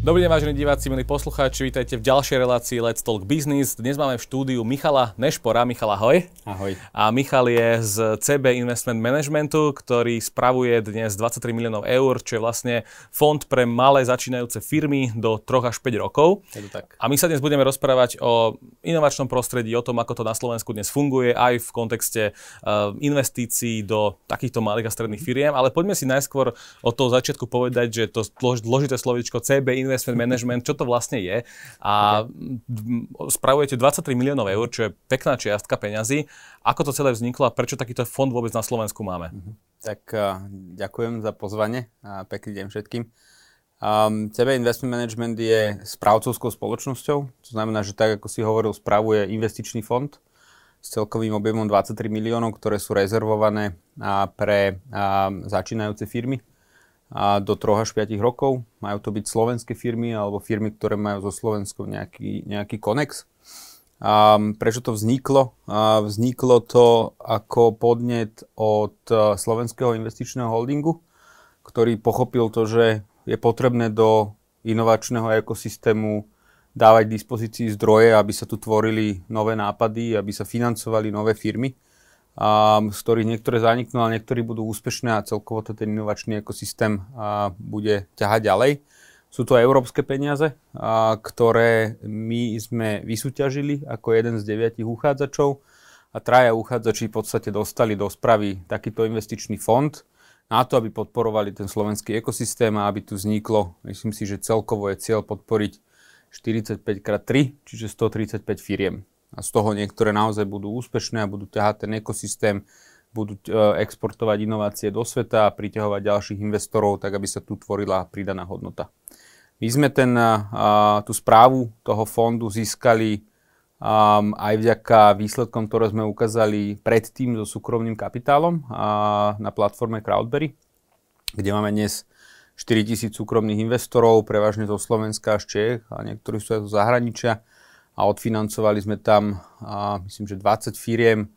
Dobrý deň, vážení diváci, milí poslucháči, vítajte v ďalšej relácii Let's Talk Business. Dnes máme v štúdiu Michala Nešpora. Michal, ahoj. Ahoj. A Michal je z CB Investment Managementu, ktorý spravuje dnes 23 miliónov eur, čo je vlastne fond pre malé začínajúce firmy do 3 až 5 rokov. Je to tak. A my sa dnes budeme rozprávať o inovačnom prostredí, o tom, ako to na Slovensku dnes funguje, aj v kontexte uh, investícií do takýchto malých a stredných firiem. Ale poďme si najskôr od toho začiatku povedať, že to zložité slovičko CB investment management, čo to vlastne je. A spravujete 23 miliónov eur, čo je pekná čiastka peňazí. Ako to celé vzniklo a prečo takýto fond vôbec na Slovensku máme? Uh-huh. Tak uh, ďakujem za pozvanie a pekný deň všetkým. Um, CB Investment Management je správcovskou spoločnosťou, to znamená, že tak ako si hovoril, spravuje investičný fond s celkovým objemom 23 miliónov, ktoré sú rezervované a, pre a, začínajúce firmy a do 3 až 5 rokov. Majú to byť slovenské firmy alebo firmy, ktoré majú so Slovenskou nejaký, nejaký konex. A prečo to vzniklo? A vzniklo to ako podnet od e, Slovenského investičného holdingu, ktorý pochopil to, že je potrebné do inovačného ekosystému dávať dispozícii zdroje, aby sa tu tvorili nové nápady, aby sa financovali nové firmy z ktorých niektoré zaniknú, ale niektorí budú úspešné a celkovo to ten inovačný ekosystém bude ťahať ďalej. Sú to európske peniaze, ktoré my sme vysúťažili ako jeden z deviatich uchádzačov a traja uchádzači v podstate dostali do spravy takýto investičný fond na to, aby podporovali ten slovenský ekosystém a aby tu vzniklo, myslím si, že celkovo je cieľ podporiť 45x3, čiže 135 firiem a z toho niektoré naozaj budú úspešné a budú ťahať ten ekosystém, budú e, exportovať inovácie do sveta a priťahovať ďalších investorov, tak aby sa tu tvorila pridaná hodnota. My sme ten, a, tú správu toho fondu získali um, aj vďaka výsledkom, ktoré sme ukázali predtým so súkromným kapitálom a, na platforme Crowdberry, kde máme dnes 4000 súkromných investorov, prevažne zo Slovenska až Čech a niektorí sú aj zo zahraničia a odfinancovali sme tam, a myslím, že 20 firiem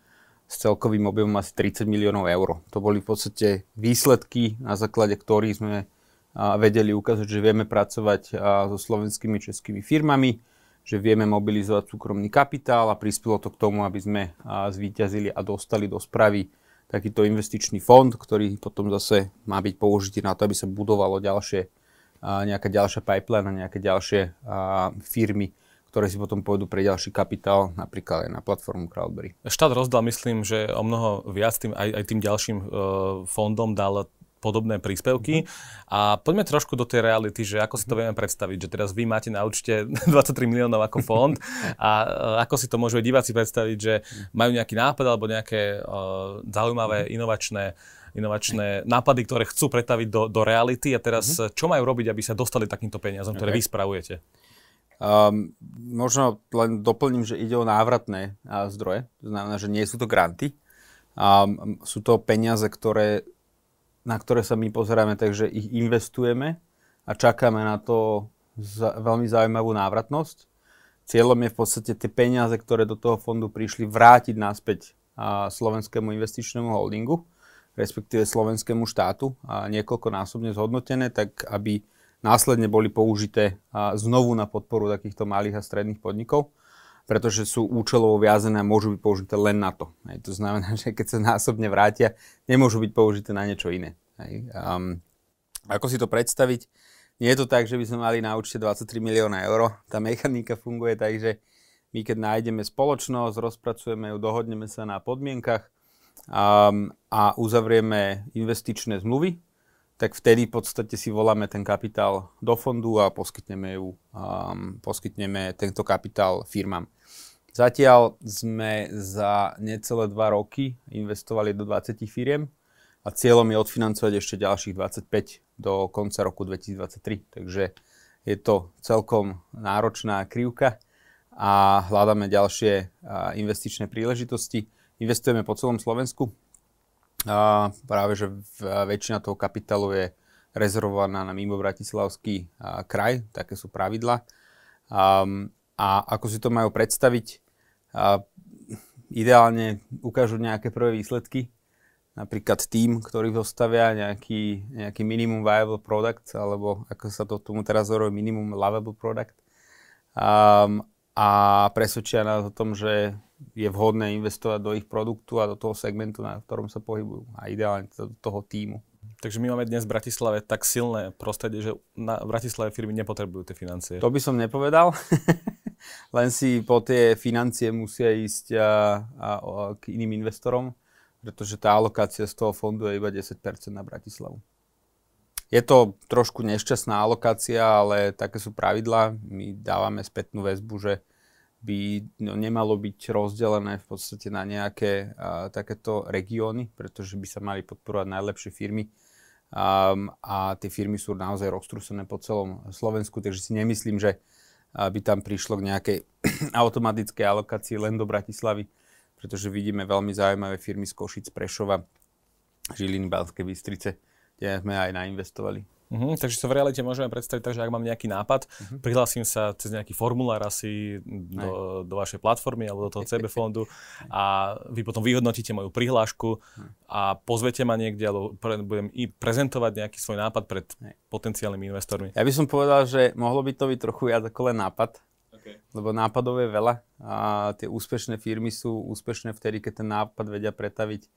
s celkovým objemom asi 30 miliónov eur. To boli v podstate výsledky, na základe ktorých sme vedeli ukázať, že vieme pracovať so slovenskými českými firmami, že vieme mobilizovať súkromný kapitál a prispelo to k tomu, aby sme zvíťazili a dostali do spravy takýto investičný fond, ktorý potom zase má byť použitý na to, aby sa budovalo ďalšie, nejaká ďalšia pipeline a nejaké ďalšie firmy, ktoré si potom pôjdu pre ďalší kapitál, napríklad aj na platformu Crowdberry. Štát rozdal, myslím, že o mnoho viac tým, aj, aj tým ďalším uh, fondom dal podobné príspevky. Mm-hmm. A poďme trošku do tej reality, že ako si to vieme predstaviť, že teraz vy máte na účte 23 miliónov ako fond a uh, ako si to môžu diváci predstaviť, že majú nejaký nápad alebo nejaké uh, zaujímavé, inovačné inovačné nápady, ktoré chcú pretaviť do, do reality a teraz mm-hmm. čo majú robiť, aby sa dostali takýmto peniazom, ktoré okay. vy spravujete? Um, možno len doplním, že ide o návratné uh, zdroje, to znamená, že nie sú to granty, um, sú to peniaze, ktoré, na ktoré sa my pozeráme, takže ich investujeme a čakáme na to za, veľmi zaujímavú návratnosť. Cieľom je v podstate tie peniaze, ktoré do toho fondu prišli, vrátiť naspäť uh, slovenskému investičnému holdingu, respektíve slovenskému štátu a niekoľkonásobne zhodnotené, tak aby následne boli použité znovu na podporu takýchto malých a stredných podnikov, pretože sú účelovo viazené a môžu byť použité len na to. Hej. To znamená, že keď sa násobne vrátia, nemôžu byť použité na niečo iné. Hej. Um, ako si to predstaviť? Nie je to tak, že by sme mali na účte 23 milióna eur. Tá mechanika funguje tak, že my keď nájdeme spoločnosť, rozpracujeme ju, dohodneme sa na podmienkach um, a uzavrieme investičné zmluvy, tak vtedy v podstate si voláme ten kapitál do fondu a poskytneme, ju, um, poskytneme tento kapitál firmám. Zatiaľ sme za necelé dva roky investovali do 20 firiem a cieľom je odfinancovať ešte ďalších 25 do konca roku 2023. Takže je to celkom náročná krivka a hľadáme ďalšie investičné príležitosti. Investujeme po celom Slovensku, a práve, že väčšina toho kapitálu je rezervovaná na mimo Bratislavský kraj, také sú pravidla. A, a ako si to majú predstaviť, a, ideálne ukážu nejaké prvé výsledky napríklad tým, ktorý zostavia nejaký, nejaký minimum viable product, alebo ako sa to tomu teraz hovorí, minimum lovable product. Um, a presvedčia nás o tom, že je vhodné investovať do ich produktu a do toho segmentu, na ktorom sa pohybujú. A ideálne do toho týmu. Takže my máme dnes v Bratislave tak silné prostredie, že na Bratislave firmy nepotrebujú tie financie. To by som nepovedal. Len si po tie financie musia ísť a, a, a, k iným investorom, pretože tá alokácia z toho fondu je iba 10% na Bratislavu. Je to trošku nešťastná alokácia, ale také sú pravidlá. My dávame spätnú väzbu, že by no, nemalo byť rozdelené v podstate na nejaké a, takéto regióny, pretože by sa mali podporovať najlepšie firmy um, a tie firmy sú naozaj roztrúsené po celom Slovensku, takže si nemyslím, že by tam prišlo k nejakej automatickej alokácii len do Bratislavy, pretože vidíme veľmi zaujímavé firmy z Košic, Prešova, Žiliny, Balské Bystrice, kde sme aj nainvestovali. Uh-huh, takže sa v realite môžeme predstaviť tak, že ak mám nejaký nápad, uh-huh. prihlásim sa cez nejaký formulár asi do, do vašej platformy alebo do toho CB fondu a vy potom vyhodnotíte moju prihlášku a pozvete ma niekde, alebo pre, budem i prezentovať nejaký svoj nápad pred potenciálnymi investormi. Ja by som povedal, že mohlo by to byť trochu viac ako len nápad, okay. lebo nápadov je veľa a tie úspešné firmy sú úspešné vtedy, keď ten nápad vedia pretaviť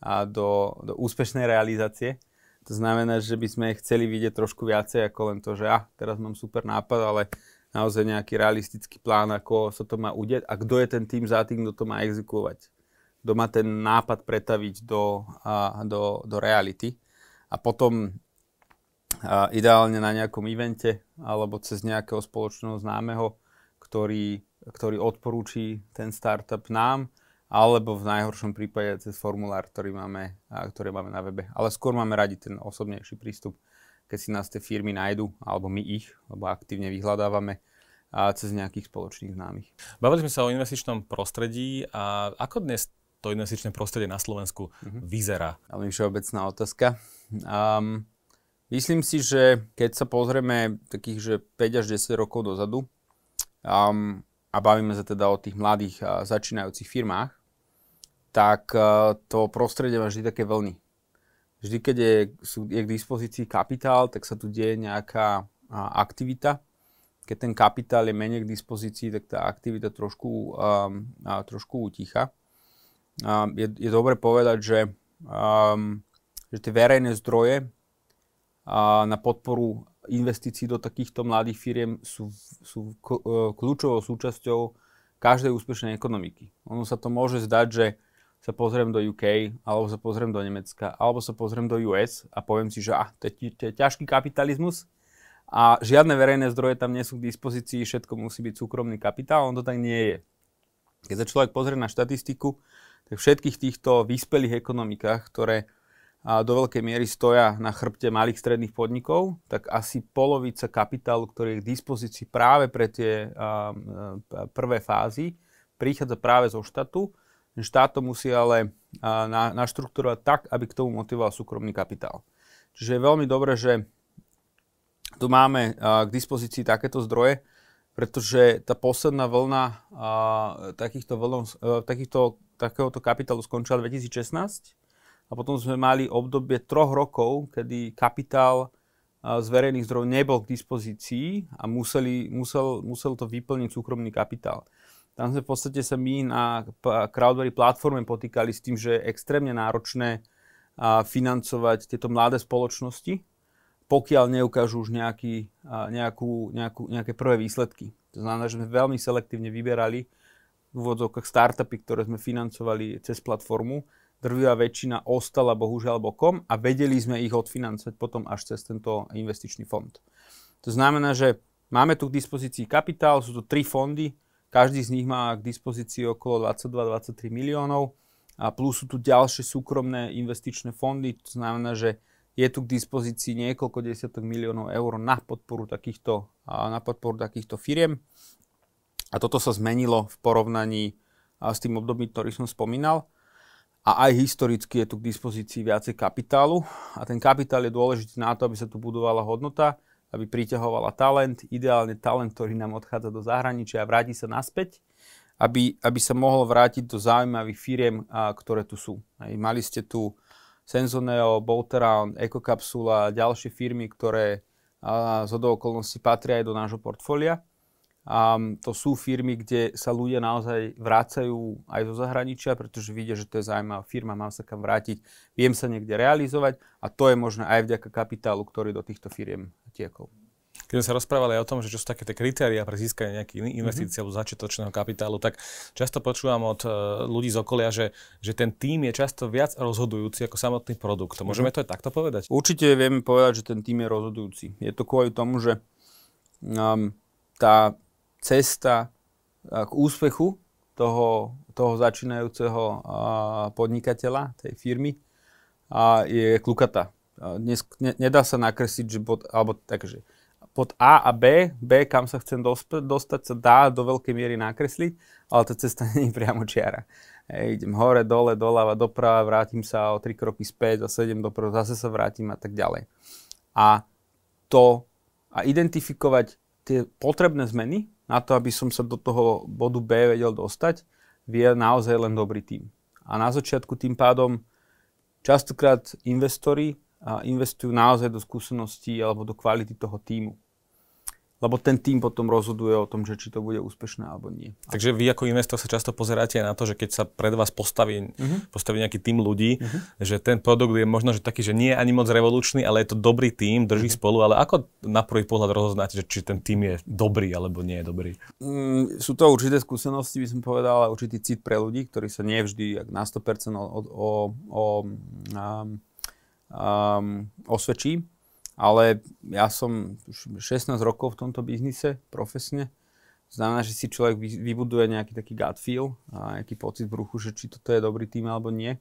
a do, do úspešnej realizácie. To znamená, že by sme chceli vidieť trošku viacej ako len to, že ah, teraz mám super nápad, ale naozaj nejaký realistický plán, ako sa to má udeť a kto je ten tým za tým, kto to má exekuovať. Kto má ten nápad pretaviť do, a, do, do reality. A potom a ideálne na nejakom evente alebo cez nejakého spoločného známeho, ktorý, ktorý odporúči ten startup nám, alebo v najhoršom prípade cez formulár, ktorý máme, a, ktorý máme na webe. Ale skôr máme radi ten osobnejší prístup, keď si nás tie firmy nájdu, alebo my ich, lebo aktívne vyhľadávame a cez nejakých spoločných známych. Bavili sme sa o investičnom prostredí a ako dnes to investičné prostredie na Slovensku uh-huh. vyzerá? Veľmi všeobecná otázka. Um, myslím si, že keď sa pozrieme takých, že 5 až 10 rokov dozadu um, a bavíme sa teda o tých mladých uh, začínajúcich firmách, tak uh, to prostredie má vždy také vlny. Vždy, keď je, sú, je k dispozícii kapitál, tak sa tu deje nejaká aktivita. Keď ten kapitál je menej k dispozícii, tak tá aktivita trošku, um, trošku utícha. Um, je, je dobre povedať, že, um, že tie verejné zdroje na podporu investícií do takýchto mladých firiem sú, sú kľúčovou súčasťou každej úspešnej ekonomiky. Ono sa to môže zdať, že sa pozriem do UK, alebo sa pozriem do Nemecka, alebo sa pozriem do US a poviem si, že ah, to, je, to je ťažký kapitalizmus a žiadne verejné zdroje tam nie sú k dispozícii, všetko musí byť súkromný kapitál, on to tak nie je. Keď sa človek pozrie na štatistiku, tak všetkých týchto vyspelých ekonomikách, ktoré do veľkej miery stoja na chrbte malých stredných podnikov, tak asi polovica kapitálu, ktorý je k dispozícii práve pre tie prvé fázy, prichádza práve zo štátu. Štát to musí ale na, naštruktúrovať tak, aby k tomu motivoval súkromný kapitál. Čiže je veľmi dobré, že tu máme k dispozícii takéto zdroje, pretože tá posledná vlna takýchto, vln, a, takýchto, takéhoto kapitálu skončila 2016 a potom sme mali obdobie troch rokov, kedy kapitál z verejných zdrojov nebol k dispozícii a museli, musel, musel to vyplniť súkromný kapitál. Tam sme v podstate sa my na Crowdberry platforme potýkali s tým, že je extrémne náročné financovať tieto mladé spoločnosti, pokiaľ neukážu už nejaký, nejakú, nejakú, nejaké prvé výsledky. To znamená, že sme veľmi selektívne vyberali v úvodzovkách startupy, ktoré sme financovali cez platformu, drvivá väčšina ostala bohužiaľ bokom a vedeli sme ich odfinancovať potom až cez tento investičný fond. To znamená, že máme tu k dispozícii kapitál, sú to tri fondy, každý z nich má k dispozícii okolo 22-23 miliónov a plus sú tu ďalšie súkromné investičné fondy, to znamená, že je tu k dispozícii niekoľko desiatok miliónov eur na podporu takýchto, na podporu takýchto firiem. A toto sa zmenilo v porovnaní s tým obdobím, ktorý som spomínal. A aj historicky je tu k dispozícii viacej kapitálu. A ten kapitál je dôležitý na to, aby sa tu budovala hodnota, aby priťahovala talent, ideálne talent, ktorý nám odchádza do zahraničia a vráti sa naspäť aby, aby sa mohol vrátiť do zaujímavých firiem, a, ktoré tu sú. Hej. Mali ste tu Senzoneo, Bolteround, Ecocapsula a ďalšie firmy, ktoré a, z okolností patria aj do nášho portfólia. A to sú firmy, kde sa ľudia naozaj vrácajú aj zo zahraničia, pretože vidia, že to je zaujímavá firma, mám sa kam vrátiť, viem sa niekde realizovať a to je možné aj vďaka kapitálu, ktorý do týchto firiem tiekol. Keď sme sa rozprávali o tom, že čo sú také tie kritéria pre získanie nejakých investícií mm-hmm. alebo začiatočného kapitálu, tak často počúvam od uh, ľudí z okolia, že, že ten tým je často viac rozhodujúci ako samotný produkt. Môžeme to aj takto povedať? Určite vieme povedať, že ten tým je rozhodujúci. Je to kvôli tomu, že um, tá cesta k úspechu toho, toho začínajúceho uh, podnikateľa, tej firmy, a je klukatá. Dnes, ne, nedá sa nakresliť, že bod, alebo takže pod A a B, B, kam sa chcem dostať, sa dá do veľkej miery nakresliť, ale tá cesta nie je priamo čiara. Ej, idem hore, dole, doľava, doprava, vrátim sa o 3 kroky späť, zase idem doprava, zase sa vrátim a tak ďalej. A to, a identifikovať tie potrebné zmeny na to, aby som sa do toho bodu B vedel dostať, vie naozaj len dobrý tým. A na začiatku tým pádom častokrát investori investujú naozaj do skúseností alebo do kvality toho týmu lebo ten tým potom rozhoduje o tom, že či to bude úspešné alebo nie. Takže vy ako investor sa často pozeráte na to, že keď sa pred vás postaví, uh-huh. postaví nejaký tým ľudí, uh-huh. že ten produkt je možno že taký, že nie je ani moc revolučný, ale je to dobrý tým, drží uh-huh. spolu, ale ako na prvý pohľad rozoznáte, že či ten tým je dobrý alebo nie je dobrý? Mm, sú to určité skúsenosti, by som povedal, a určitý cit pre ľudí, ktorý sa nie vždy na 100% o, o, o, um, um, osvedčí ale ja som už 16 rokov v tomto biznise profesne. Znamená, že si človek vybuduje nejaký taký gut feel a nejaký pocit v bruchu, že či toto je dobrý tým alebo nie.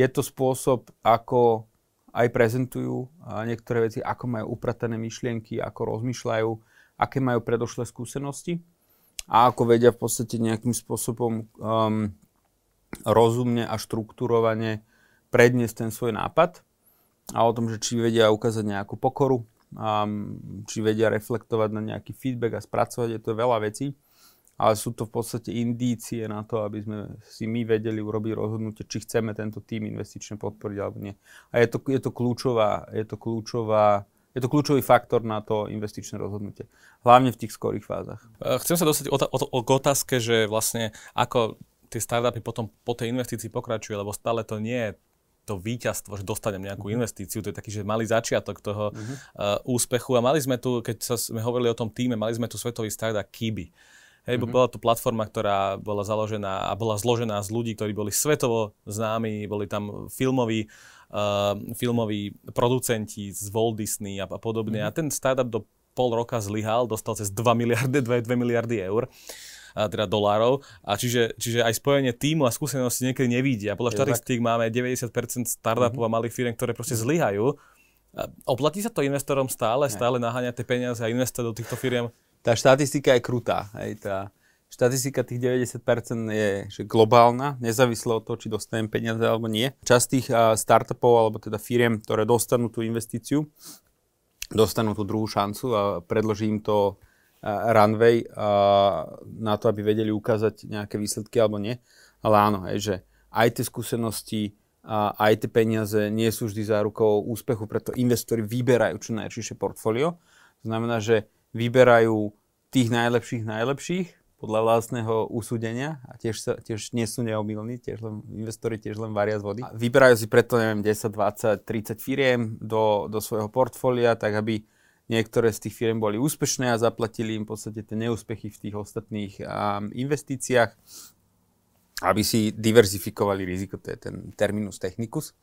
Je to spôsob, ako aj prezentujú niektoré veci, ako majú upratané myšlienky, ako rozmýšľajú, aké majú predošlé skúsenosti a ako vedia v podstate nejakým spôsobom um, rozumne a štruktúrovane predniesť ten svoj nápad a o tom, že či vedia ukázať nejakú pokoru, a či vedia reflektovať na nejaký feedback a spracovať, je to veľa vecí, ale sú to v podstate indície na to, aby sme si my vedeli urobiť rozhodnutie, či chceme tento tým investične podporiť alebo nie. A je to, je to kľúčová, je to kľúčová je to kľúčový faktor na to investičné rozhodnutie. Hlavne v tých skorých fázach. Chcem sa dostať o, o, o, k otázke, že vlastne ako tie startupy potom po tej investícii pokračujú, lebo stále to nie je to víťazstvo, že dostanem nejakú uh-huh. investíciu, to je taký, že malý začiatok toho uh-huh. uh, úspechu. A mali sme tu, keď sa sme hovorili o tom týme, mali sme tu svetový startup Kiby. Hej, uh-huh. bola to platforma, ktorá bola založená a bola zložená z ľudí, ktorí boli svetovo známi, boli tam filmoví, uh, filmoví producenti z Walt Disney a, a podobne. Uh-huh. A ten startup do pol roka zlyhal, dostal cez 2 miliardy, 2, 2 miliardy eur a teda dolárov. A čiže, čiže aj spojenie týmu a skúsenosti niekedy nevidia. Podľa štatistík máme 90% startupov mm-hmm. a malých firm, ktoré proste zlyhajú. Oplatí sa to investorom stále, stále naháňať tie peniaze a investovať do týchto firiem? Tá štatistika je krutá. Hej, tá štatistika tých 90% je že globálna, nezávisle od toho, či dostanem peniaze alebo nie. Časť tých startupov, alebo teda firiem, ktoré dostanú tú investíciu, dostanú tú druhú šancu a predložím to runway na to, aby vedeli ukázať nejaké výsledky alebo nie. Ale áno, hej, že aj tie skúsenosti, a aj tie peniaze nie sú vždy zárukou úspechu, preto investori vyberajú čo najširšie portfólio. To znamená, že vyberajú tých najlepších najlepších podľa vlastného úsudenia a tiež, sa, tiež nie sú neomilní, tiež len, investori tiež len varia z vody. A vyberajú si preto, neviem, 10, 20, 30 firiem do, do svojho portfólia, tak aby Niektoré z tých firm boli úspešné a zaplatili im v podstate tie neúspechy v tých ostatných um, investíciách, aby si diverzifikovali riziko, to je ten terminus technicus.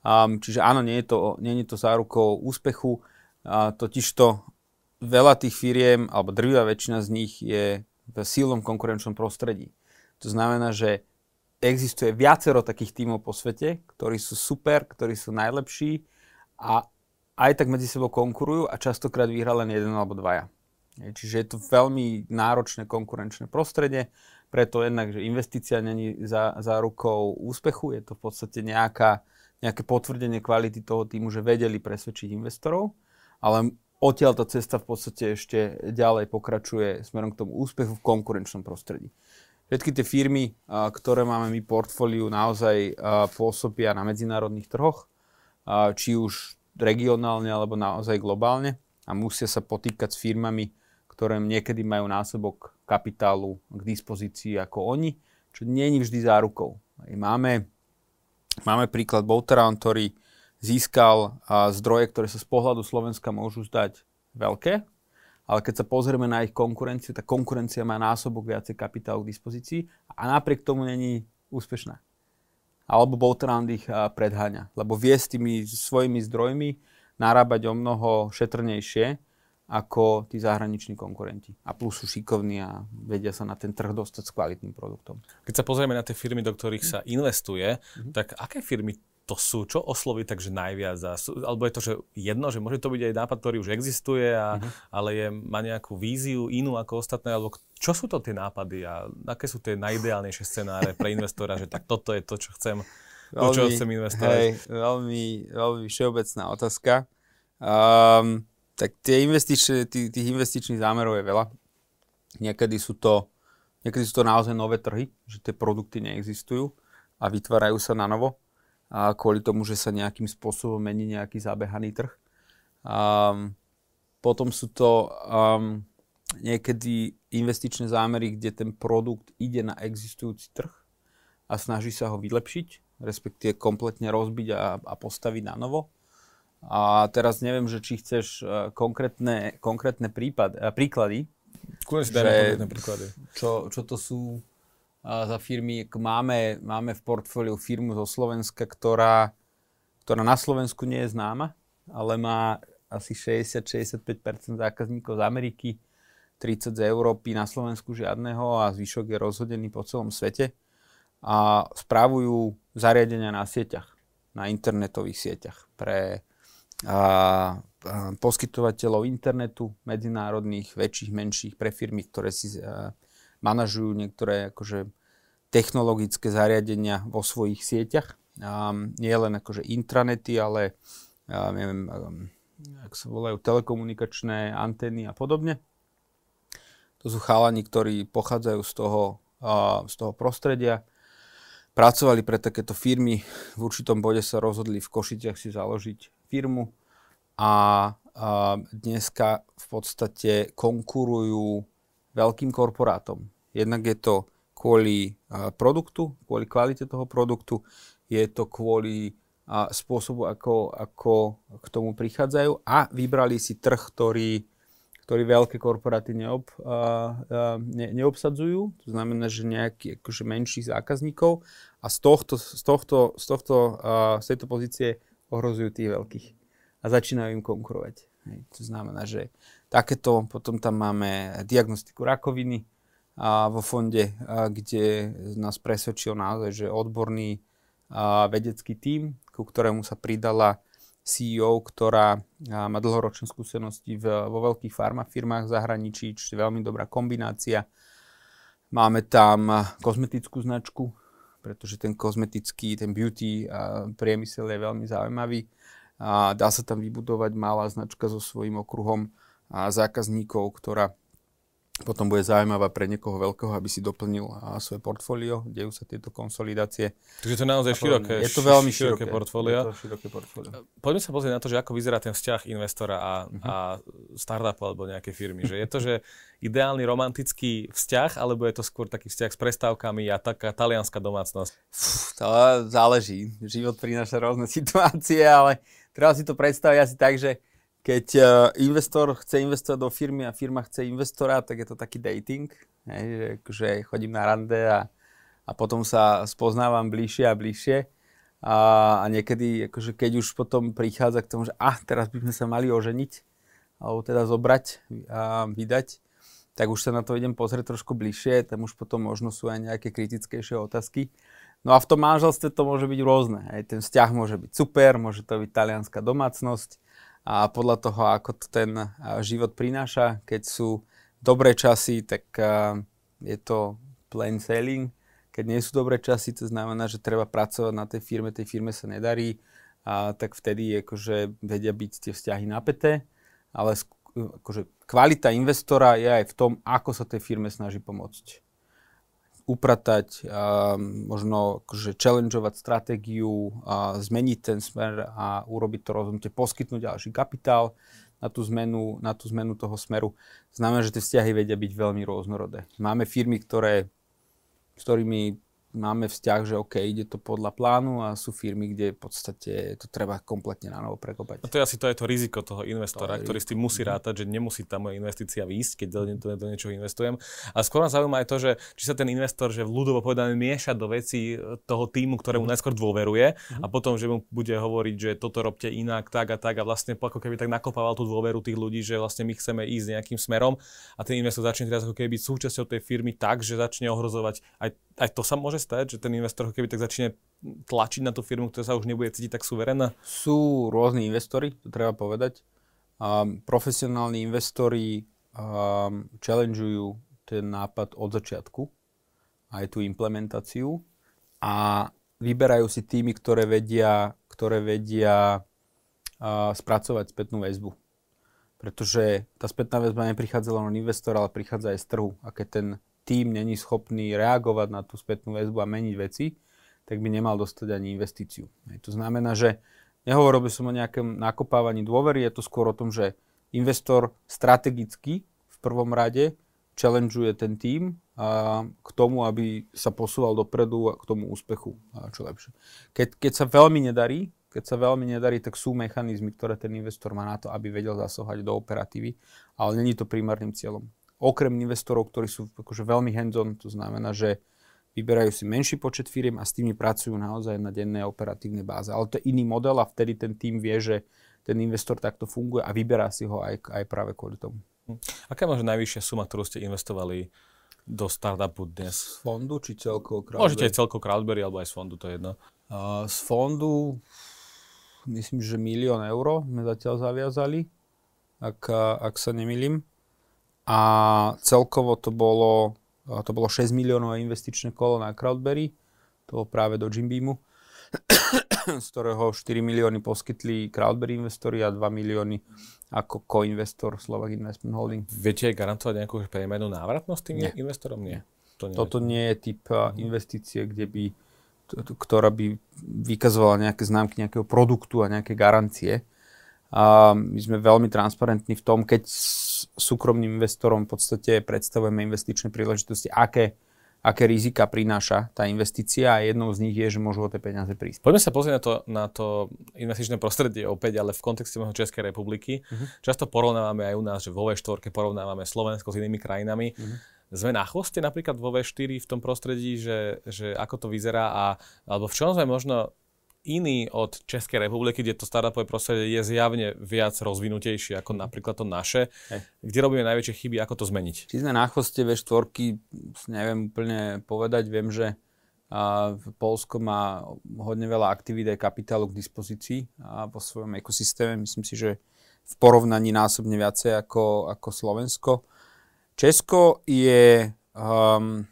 Um, čiže áno, nie je to, nie je to zárukou úspechu, a totižto veľa tých firiem, alebo drvivá väčšina z nich je v silnom konkurenčnom prostredí. To znamená, že existuje viacero takých tímov po svete, ktorí sú super, ktorí sú najlepší a aj tak medzi sebou konkurujú a častokrát vyhrá len jeden alebo dvaja. Čiže je to veľmi náročné konkurenčné prostredie, preto jednak, že investícia není za, za rukou úspechu, je to v podstate nejaká, nejaké potvrdenie kvality toho týmu, že vedeli presvedčiť investorov, ale odtiaľ tá cesta v podstate ešte ďalej pokračuje smerom k tomu úspechu v konkurenčnom prostredí. všetky tie firmy, ktoré máme my portfóliu, naozaj pôsobia na medzinárodných trhoch, či už regionálne alebo naozaj globálne a musia sa potýkať s firmami, ktoré niekedy majú násobok kapitálu k dispozícii ako oni, čo nie je vždy zárukou. Máme, máme príklad Bolterown, ktorý získal zdroje, ktoré sa z pohľadu Slovenska môžu zdať veľké, ale keď sa pozrieme na ich konkurenciu, tá konkurencia má násobok viacej kapitálu k dispozícii a napriek tomu není úspešná. Alebo Boltrand ich predháňa, lebo vie s tými svojimi zdrojmi narábať o mnoho šetrnejšie ako tí zahraniční konkurenti. A plus sú šikovní a vedia sa na ten trh dostať s kvalitným produktom. Keď sa pozrieme na tie firmy, do ktorých sa investuje, mm-hmm. tak aké firmy to sú, čo osloví takže najviac? A sú, alebo je to, že jedno, že môže to byť aj nápad, ktorý už existuje, a, uh-huh. ale je, má nejakú víziu inú ako ostatné, alebo čo sú to tie nápady a aké sú tie najideálnejšie scenáre pre investora, že tak toto je to, čo chcem, veľmi, čo chcem investovať? Hej, veľmi, veľmi všeobecná otázka. Um, tak tie investičné, tých, tých investičných zámerov je veľa. Niekedy sú to Niekedy sú to naozaj nové trhy, že tie produkty neexistujú a vytvárajú sa na novo a kvôli tomu, že sa nejakým spôsobom mení nejaký zabehaný trh. Um, potom sú to um, niekedy investičné zámery, kde ten produkt ide na existujúci trh a snaží sa ho vylepšiť, respektíve kompletne rozbiť a, a postaviť na novo. A teraz neviem, že či chceš uh, konkrétne, konkrétne prípad, uh, príklady. Si dajme príklady. Čo, čo to sú za firmy. Máme, máme v portfóliu firmu zo Slovenska, ktorá, ktorá na Slovensku nie je známa, ale má asi 60-65% zákazníkov z Ameriky, 30 z Európy, na Slovensku žiadneho a zvyšok je rozhodený po celom svete. A správujú zariadenia na sieťach, na internetových sieťach pre a, a, poskytovateľov internetu, medzinárodných, väčších, menších, pre firmy, ktoré si a, manažujú niektoré akože technologické zariadenia vo svojich sieťach. Um, nie len akože intranety, ale ja neviem, um, ak sa volajú telekomunikačné antény a podobne. To sú chalani, ktorí pochádzajú z toho, uh, z toho prostredia. Pracovali pre takéto firmy, v určitom bode sa rozhodli v Košiciach si založiť firmu a uh, dneska v podstate konkurujú veľkým korporátom. Jednak je to kvôli produktu, kvôli kvalite toho produktu, je to kvôli spôsobu, ako, ako k tomu prichádzajú a vybrali si trh, ktorý, ktorý veľké korporáty neob, ne, neobsadzujú, to znamená, že nejaký akože menších zákazníkov a z, tohto, z, tohto, z, tohto, z tejto pozície ohrozujú tých veľkých a začínajú im konkurovať. Hej. To znamená, že takéto, potom tam máme diagnostiku rakoviny, a vo fonde, a kde nás presvedčil naozaj, že odborný a vedecký tím, ku ktorému sa pridala CEO, ktorá má dlhoročné skúsenosti v, vo veľkých farmafirmách v zahraničí, čiže veľmi dobrá kombinácia. Máme tam kozmetickú značku, pretože ten kozmetický, ten beauty priemysel je veľmi zaujímavý. A dá sa tam vybudovať malá značka so svojím okruhom zákazníkov, ktorá potom bude zaujímavá pre niekoho veľkého, aby si doplnil a, svoje portfólio, dejú sa tieto konsolidácie. Takže to je naozaj široké, je to veľmi široké, široké portfólio. Je to široké portfólio. Poďme sa pozrieť na to, že ako vyzerá ten vzťah investora a, uh-huh. a startupu alebo nejakej firmy. Že je to, že ideálny romantický vzťah, alebo je to skôr taký vzťah s prestávkami a taká talianská domácnosť? Uf, to záleží. Život prináša rôzne situácie, ale treba si to predstaviť asi tak, že keď uh, investor chce investovať do firmy a firma chce investora, tak je to taký dating, že akože chodím na rande a, a potom sa spoznávam bližšie a bližšie. A, a niekedy, akože keď už potom prichádza k tomu, že ah, teraz by sme sa mali oženiť, alebo teda zobrať a vydať, tak už sa na to idem pozrieť trošku bližšie, tam už potom možno sú aj nejaké kritickejšie otázky. No a v tom manželstve to môže byť rôzne. Aj ten vzťah môže byť super, môže to byť talianská domácnosť, a podľa toho, ako to ten život prináša, keď sú dobré časy, tak je to plain sailing. Keď nie sú dobré časy, to znamená, že treba pracovať na tej firme, tej firme sa nedarí, a tak vtedy akože vedia byť tie vzťahy napäté, ale akože kvalita investora je aj v tom, ako sa tej firme snaží pomôcť. Upratať, možno akože challengeovať stratégiu, zmeniť ten smer a urobiť to rozhodnutie, poskytnúť ďalší kapitál na tú zmenu, na tú zmenu toho smeru. Znamená, že tie vzťahy vedia byť veľmi rôznorodé. Máme firmy, ktoré, s ktorými máme vzťah, že OK, ide to podľa plánu a sú firmy, kde v podstate to treba kompletne na novo prekopať. A to je asi to, je to riziko toho investora, to ktorý s tým musí rátať, že nemusí tá moja investícia výjsť, keď do, do, do niečoho investujem. A skôr nás zaujíma aj to, že či sa ten investor, že v ľudovo povedané mieša do veci toho týmu, ktorému najskôr dôveruje mm-hmm. a potom, že mu bude hovoriť, že toto robte inak, tak a tak a vlastne ako keby tak nakopával tú dôveru tých ľudí, že vlastne my chceme ísť nejakým smerom a ten investor začne teraz ako keby byť súčasťou tej firmy tak, že začne ohrozovať aj aj to sa môže stať, že ten investor keby tak začne tlačiť na tú firmu, ktorá sa už nebude cítiť tak suverénna? Sú rôzni investori, to treba povedať. Um, profesionálni investori um, challengeujú ten nápad od začiatku, aj tú implementáciu a vyberajú si týmy, ktoré vedia, ktoré vedia uh, spracovať spätnú väzbu. Pretože tá spätná väzba neprichádza len od investora, ale prichádza aj z trhu. A keď ten tým není schopný reagovať na tú spätnú väzbu a meniť veci, tak by nemal dostať ani investíciu. To znamená, že nehovoril by som o nejakom nakopávaní dôvery, je to skôr o tom, že investor strategicky v prvom rade challengeuje ten tým a k tomu, aby sa posúval dopredu a k tomu úspechu a čo lepšie. Keď, keď sa veľmi nedarí, keď sa veľmi nedarí, tak sú mechanizmy, ktoré ten investor má na to, aby vedel zasahovať do operatívy, ale není to primárnym cieľom okrem investorov, ktorí sú akože veľmi hands-on, to znamená, že vyberajú si menší počet firiem a s tými pracujú naozaj na dennej operatívnej báze. Ale to je iný model a vtedy ten tým vie, že ten investor takto funguje a vyberá si ho aj, aj práve kvôli tomu. Hm. Aká je možno najvyššia suma, ktorú ste investovali do startupu dnes? Z fondu či celkovo Crowdberry? Môžete aj celkovo Crowdberry alebo aj z fondu, to je jedno. Uh, z fondu myslím, že milión eur sme zatiaľ zaviazali, ak, ak sa nemýlim a celkovo to bolo, to bolo 6 miliónov investičné kolo na Crowdberry, to bolo práve do Jimbeamu, z ktorého 4 milióny poskytli Crowdberry investori a 2 milióny ako co-investor Slovak Investment Holding. Viete aj garantovať nejakú priemenú návratnosť tým nie. investorom? Nie. To nie Toto nie je typ uh-huh. investície, kde by, ktorá by vykazovala nejaké známky nejakého produktu a nejaké garancie. A my sme veľmi transparentní v tom, keď súkromným investorom v podstate predstavujeme investičné príležitosti, aké, aké rizika prináša tá investícia a jednou z nich je, že môžu o tie peniaze prísť. Poďme sa pozrieť na to, na to investičné prostredie opäť, ale v kontexte môjho Českej republiky. Uh-huh. Často porovnávame aj u nás, že vo V4 porovnávame Slovensko s inými krajinami. Uh-huh. Sme na chvoste napríklad vo V4 v tom prostredí, že, že ako to vyzerá a, alebo v čom sme možno iný od Českej republiky, kde to startupové prostredie je zjavne viac rozvinutejšie ako napríklad to naše. Hej. Kde robíme najväčšie chyby, ako to zmeniť? Či sme na chvoste V4, neviem úplne povedať, viem, že a Polsko má hodne veľa aktivít aj kapitálu k dispozícii a vo svojom ekosystéme. Myslím si, že v porovnaní násobne viacej ako, ako Slovensko. Česko je um,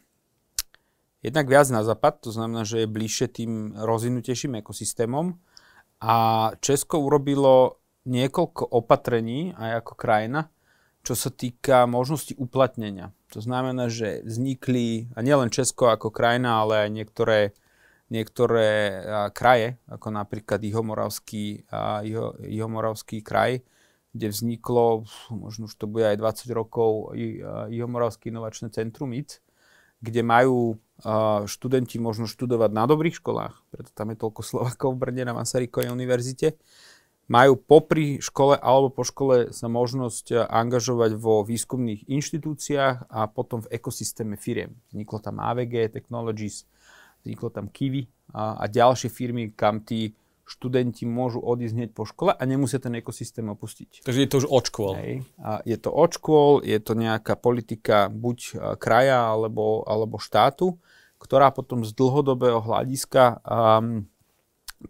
jednak viac na západ, to znamená, že je bližšie tým rozvinutejším ekosystémom. A Česko urobilo niekoľko opatrení aj ako krajina, čo sa týka možnosti uplatnenia. To znamená, že vznikli, a nielen Česko ako krajina, ale aj niektoré, niektoré kraje, ako napríklad Ihomoravský, a, Iho, Ihomoravský kraj, kde vzniklo, možno už to bude aj 20 rokov, Ihomoravský inovačné centrum IC, kde majú študenti možno študovať na dobrých školách, preto tam je toľko Slovakov v Brne na Masarykovej univerzite, majú popri škole alebo po škole sa možnosť angažovať vo výskumných inštitúciách a potom v ekosystéme firiem. Vzniklo tam AVG Technologies, vzniklo tam Kiwi a, a ďalšie firmy, kam tí študenti môžu odísť hneď po škole a nemusia ten ekosystém opustiť. Takže je to už od škôl. Hej. A je to od škôl, je to nejaká politika buď e, kraja alebo, alebo štátu, ktorá potom z dlhodobého hľadiska um,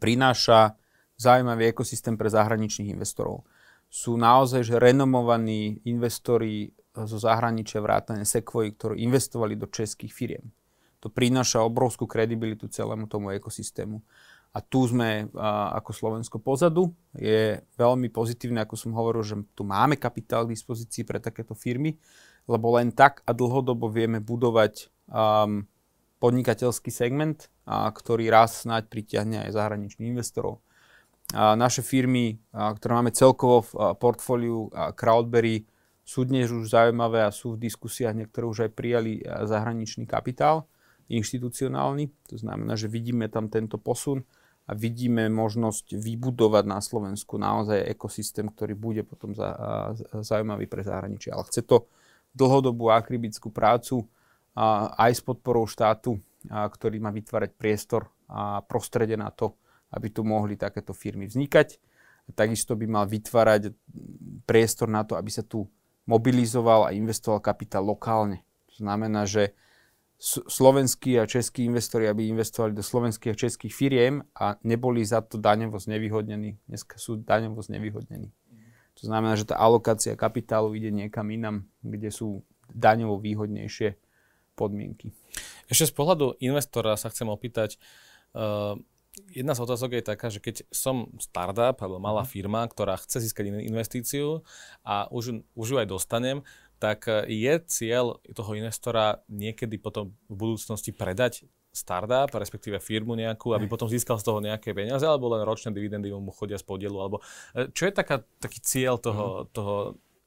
prináša zaujímavý ekosystém pre zahraničných investorov. Sú naozaj že renomovaní investori zo zahraničia vrátane Sequoia, ktorí investovali do českých firiem. To prináša obrovskú kredibilitu celému tomu ekosystému. A tu sme a, ako Slovensko pozadu. Je veľmi pozitívne, ako som hovoril, že tu máme kapitál k dispozícii pre takéto firmy, lebo len tak a dlhodobo vieme budovať um, podnikateľský segment, a, ktorý raz snáď pritiahne aj zahraničných investorov. A naše firmy, a, ktoré máme celkovo v portfóliu Crowdberry, sú dnes už zaujímavé a sú v diskusiách, niektoré už aj prijali zahraničný kapitál, inštitucionálny. To znamená, že vidíme tam tento posun a vidíme možnosť vybudovať na Slovensku naozaj ekosystém, ktorý bude potom za, zaujímavý pre zahraničie. Ale chce to dlhodobú akribickú prácu a aj s podporou štátu, a, ktorý má vytvárať priestor a prostredie na to, aby tu mohli takéto firmy vznikať. Takisto by mal vytvárať priestor na to, aby sa tu mobilizoval a investoval kapitál lokálne. To znamená, že slovenskí a českí investori, aby investovali do slovenských a českých firiem a neboli za to daňovo znevýhodnení. Dneska sú daňovo znevýhodnení. To znamená, že tá alokácia kapitálu ide niekam inam, kde sú daňovo výhodnejšie podmienky. Ešte z pohľadu investora sa chcem opýtať, uh, jedna z otázok je taká, že keď som startup alebo malá mhm. firma, ktorá chce získať investíciu a už, už ju aj dostanem, tak e, je cieľ toho investora niekedy potom v budúcnosti predať startup, respektíve firmu nejakú, aby potom získal z toho nejaké peniaze, alebo len ročné dividendy mu chodia z podielu, alebo e, čo je taká, taký cieľ toho, mm. toho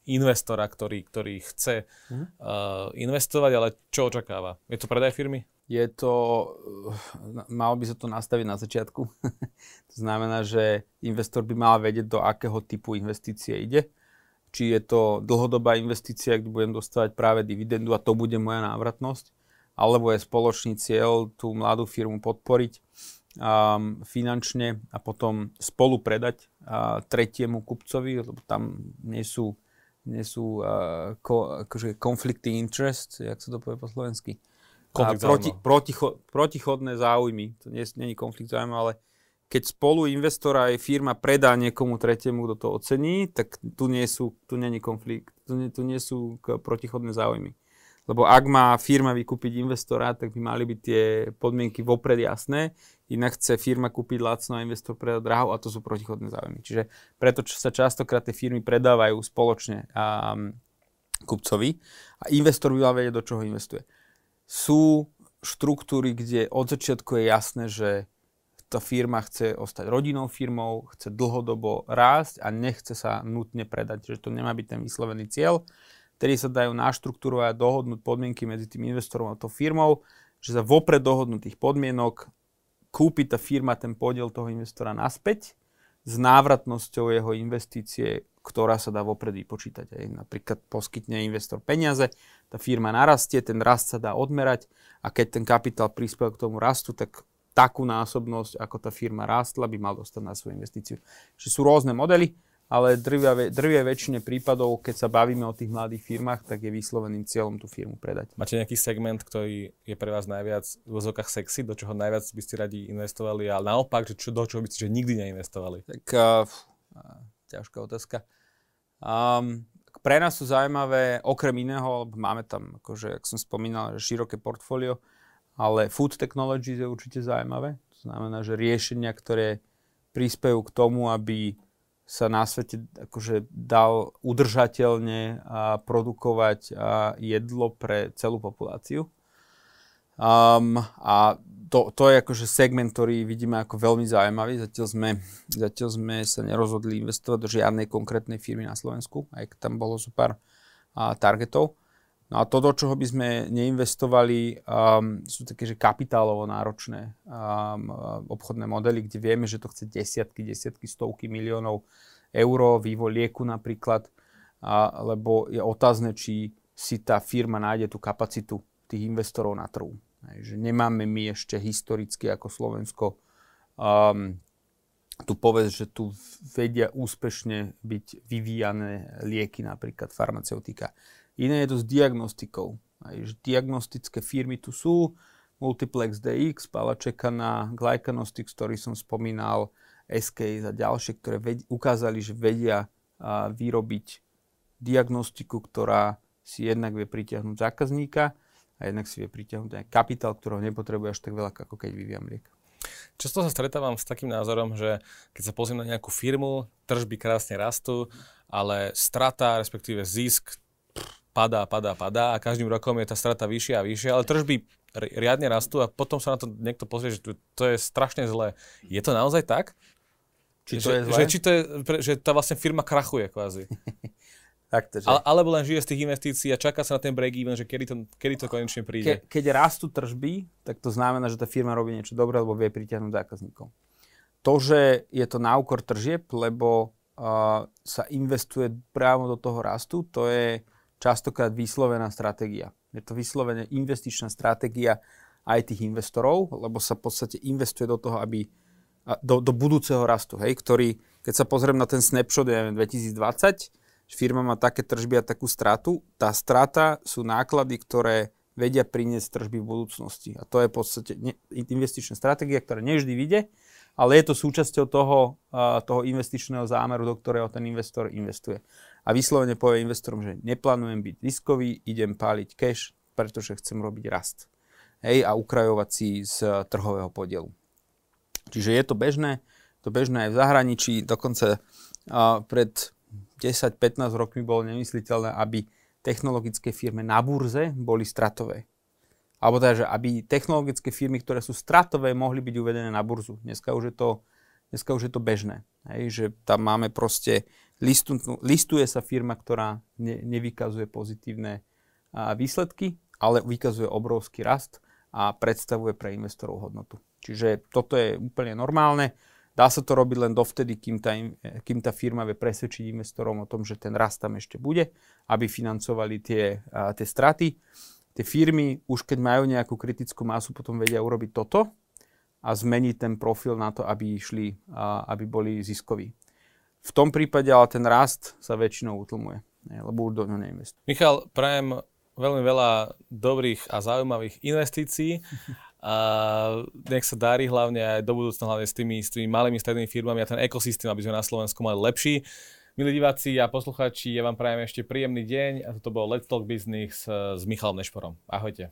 investora, ktorý, ktorý chce mm. uh, investovať, ale čo očakáva? Je to predaj firmy? je to, malo by sa to nastaviť na začiatku. to znamená, že investor by mal vedieť, do akého typu investície ide. Či je to dlhodobá investícia, kde budem dostávať práve dividendu a to bude moja návratnosť, alebo je spoločný cieľ tú mladú firmu podporiť um, finančne a potom spolu predať uh, tretiemu kupcovi, lebo tam nie sú, nie sú uh, ko, akože conflicting interest, jak sa to povie po slovensky proti, proticho, protichodné záujmy. To nie, nie je konflikt záujmov, ale keď spolu investora aj firma predá niekomu tretiemu, kto to ocení, tak tu nie sú, tu je konflikt, tu nie, tu nie sú protichodné záujmy. Lebo ak má firma vykúpiť investora, tak by mali byť tie podmienky vopred jasné. Inak chce firma kúpiť lacno a investor predá draho a to sú protichodné záujmy. Čiže preto sa častokrát tie firmy predávajú spoločne um, kupcovi a investor by mal vedieť, do čoho investuje sú štruktúry, kde od začiatku je jasné, že tá firma chce ostať rodinnou firmou, chce dlhodobo rásť a nechce sa nutne predať, že to nemá byť ten vyslovený cieľ. Tedy sa dajú naštruktúrovať a dohodnúť podmienky medzi tým investorom a tou firmou, že za vopred dohodnutých podmienok kúpi tá firma ten podiel toho investora naspäť s návratnosťou jeho investície ktorá sa dá vopred vypočítať. Aj napríklad poskytne investor peniaze, tá firma narastie, ten rast sa dá odmerať a keď ten kapitál prispel k tomu rastu, tak takú násobnosť, ako tá firma rástla, by mal dostať na svoju investíciu. Čiže sú rôzne modely, ale drvia, drvia väčšine prípadov, keď sa bavíme o tých mladých firmách, tak je vysloveným cieľom tú firmu predať. Máte nejaký segment, ktorý je pre vás najviac v vozokách sexy, do čoho najviac by ste radi investovali, ale naopak, že čo, do čoho by ste že nikdy neinvestovali? Tak uh, ťažká otázka. Um, pre nás sú zaujímavé, okrem iného, máme tam, akože, ak som spomínal, široké portfólio, ale food technologies je určite zaujímavé. To znamená, že riešenia, ktoré prispejú k tomu, aby sa na svete akože dal udržateľne a produkovať a jedlo pre celú populáciu. Um, a to, to je akože segment, ktorý vidíme ako veľmi zaujímavý. Zatiaľ sme, zatiaľ sme sa nerozhodli investovať do žiadnej konkrétnej firmy na Slovensku, aj tam bolo super a, targetov. No a to, do čoho by sme neinvestovali, um, sú také, že kapitálovo náročné um, obchodné modely, kde vieme, že to chce desiatky, desiatky, stovky miliónov eur, vývoj lieku napríklad, a, lebo je otázne, či si tá firma nájde tú kapacitu tých investorov na trhu. Hej, že nemáme my ešte historicky ako Slovensko um, tu povedz, že tu vedia úspešne byť vyvíjané lieky, napríklad farmaceutika. Iné je to s diagnostikou. Že diagnostické firmy tu sú, Multiplex DX, Palačeka na Glycanostics, ktorý som spomínal, SK a ďalšie, ktoré ved- ukázali, že vedia a, vyrobiť diagnostiku, ktorá si jednak vie pritiahnuť zákazníka a jednak si vie pritiahnuť aj kapitál, ktorého nepotrebuje až tak veľa, ako keď vyvíjam liek. Často sa stretávam s takým názorom, že keď sa pozriem na nejakú firmu, tržby krásne rastú, ale strata, respektíve zisk padá, padá, padá a každým rokom je tá strata vyššia a vyššia, ale tržby riadne rastú a potom sa na to niekto pozrie, že to je strašne zlé. Je to naozaj tak? Či to že, je zlé? Že, či to je, že tá vlastne firma krachuje kvázi. tak to, že... Ale, alebo len žije z tých investícií a čaká sa na ten break-even, že kedy to, kedy to konečne príde. Ke, keď rastú tržby, tak to znamená, že tá firma robí niečo dobré, lebo vie pritiahnuť zákazníkov. To, že je to na úkor tržieb, lebo uh, sa investuje právo do toho rastu, to je častokrát vyslovená stratégia. Je to vyslovene investičná stratégia aj tých investorov, lebo sa v podstate investuje do toho, aby do, do budúceho rastu, hej, ktorý, keď sa pozriem na ten snapshot, neviem, 2020, firma má také tržby a takú stratu, tá strata sú náklady, ktoré vedia priniesť tržby v budúcnosti. A to je v podstate investičná stratégia, ktorá nevždy vyjde, ale je to súčasťou toho, toho investičného zámeru, do ktorého ten investor investuje. A vyslovene povie investorom, že neplánujem byť ziskový, idem páliť cash, pretože chcem robiť rast. Hej, a ukrajovať si z trhového podielu. Čiže je to bežné, to bežné aj v zahraničí, dokonca uh, pred 10-15 rokmi bolo nemysliteľné, aby technologické firmy na burze boli stratové. Alebo teda, že aby technologické firmy, ktoré sú stratové, mohli byť uvedené na burzu. Dneska už je to, dneska už je to bežné. Hej, že tam máme proste, listu, listuje sa firma, ktorá ne, nevykazuje pozitívne a, výsledky, ale vykazuje obrovský rast a predstavuje pre investorov hodnotu. Čiže toto je úplne normálne. Dá sa to robiť len dovtedy, kým tá, kým tá firma vie presvedčiť investorom o tom, že ten rast tam ešte bude, aby financovali tie, a, tie straty. Tie firmy už keď majú nejakú kritickú masu, potom vedia urobiť toto a zmeniť ten profil na to, aby išli, a, aby boli ziskoví. V tom prípade ale ten rast sa väčšinou utlmuje, lebo už do ňa neinvestujú. Michal, prajem veľmi veľa dobrých a zaujímavých investícií a nech sa darí hlavne aj do budúcna, hlavne s tými, s tými malými strednými firmami a ten ekosystém, aby sme na Slovensku mali lepší. Milí diváci a posluchači, ja vám prajem ešte príjemný deň a toto bol Let's Talk Business s Michalom Nešporom. Ahojte.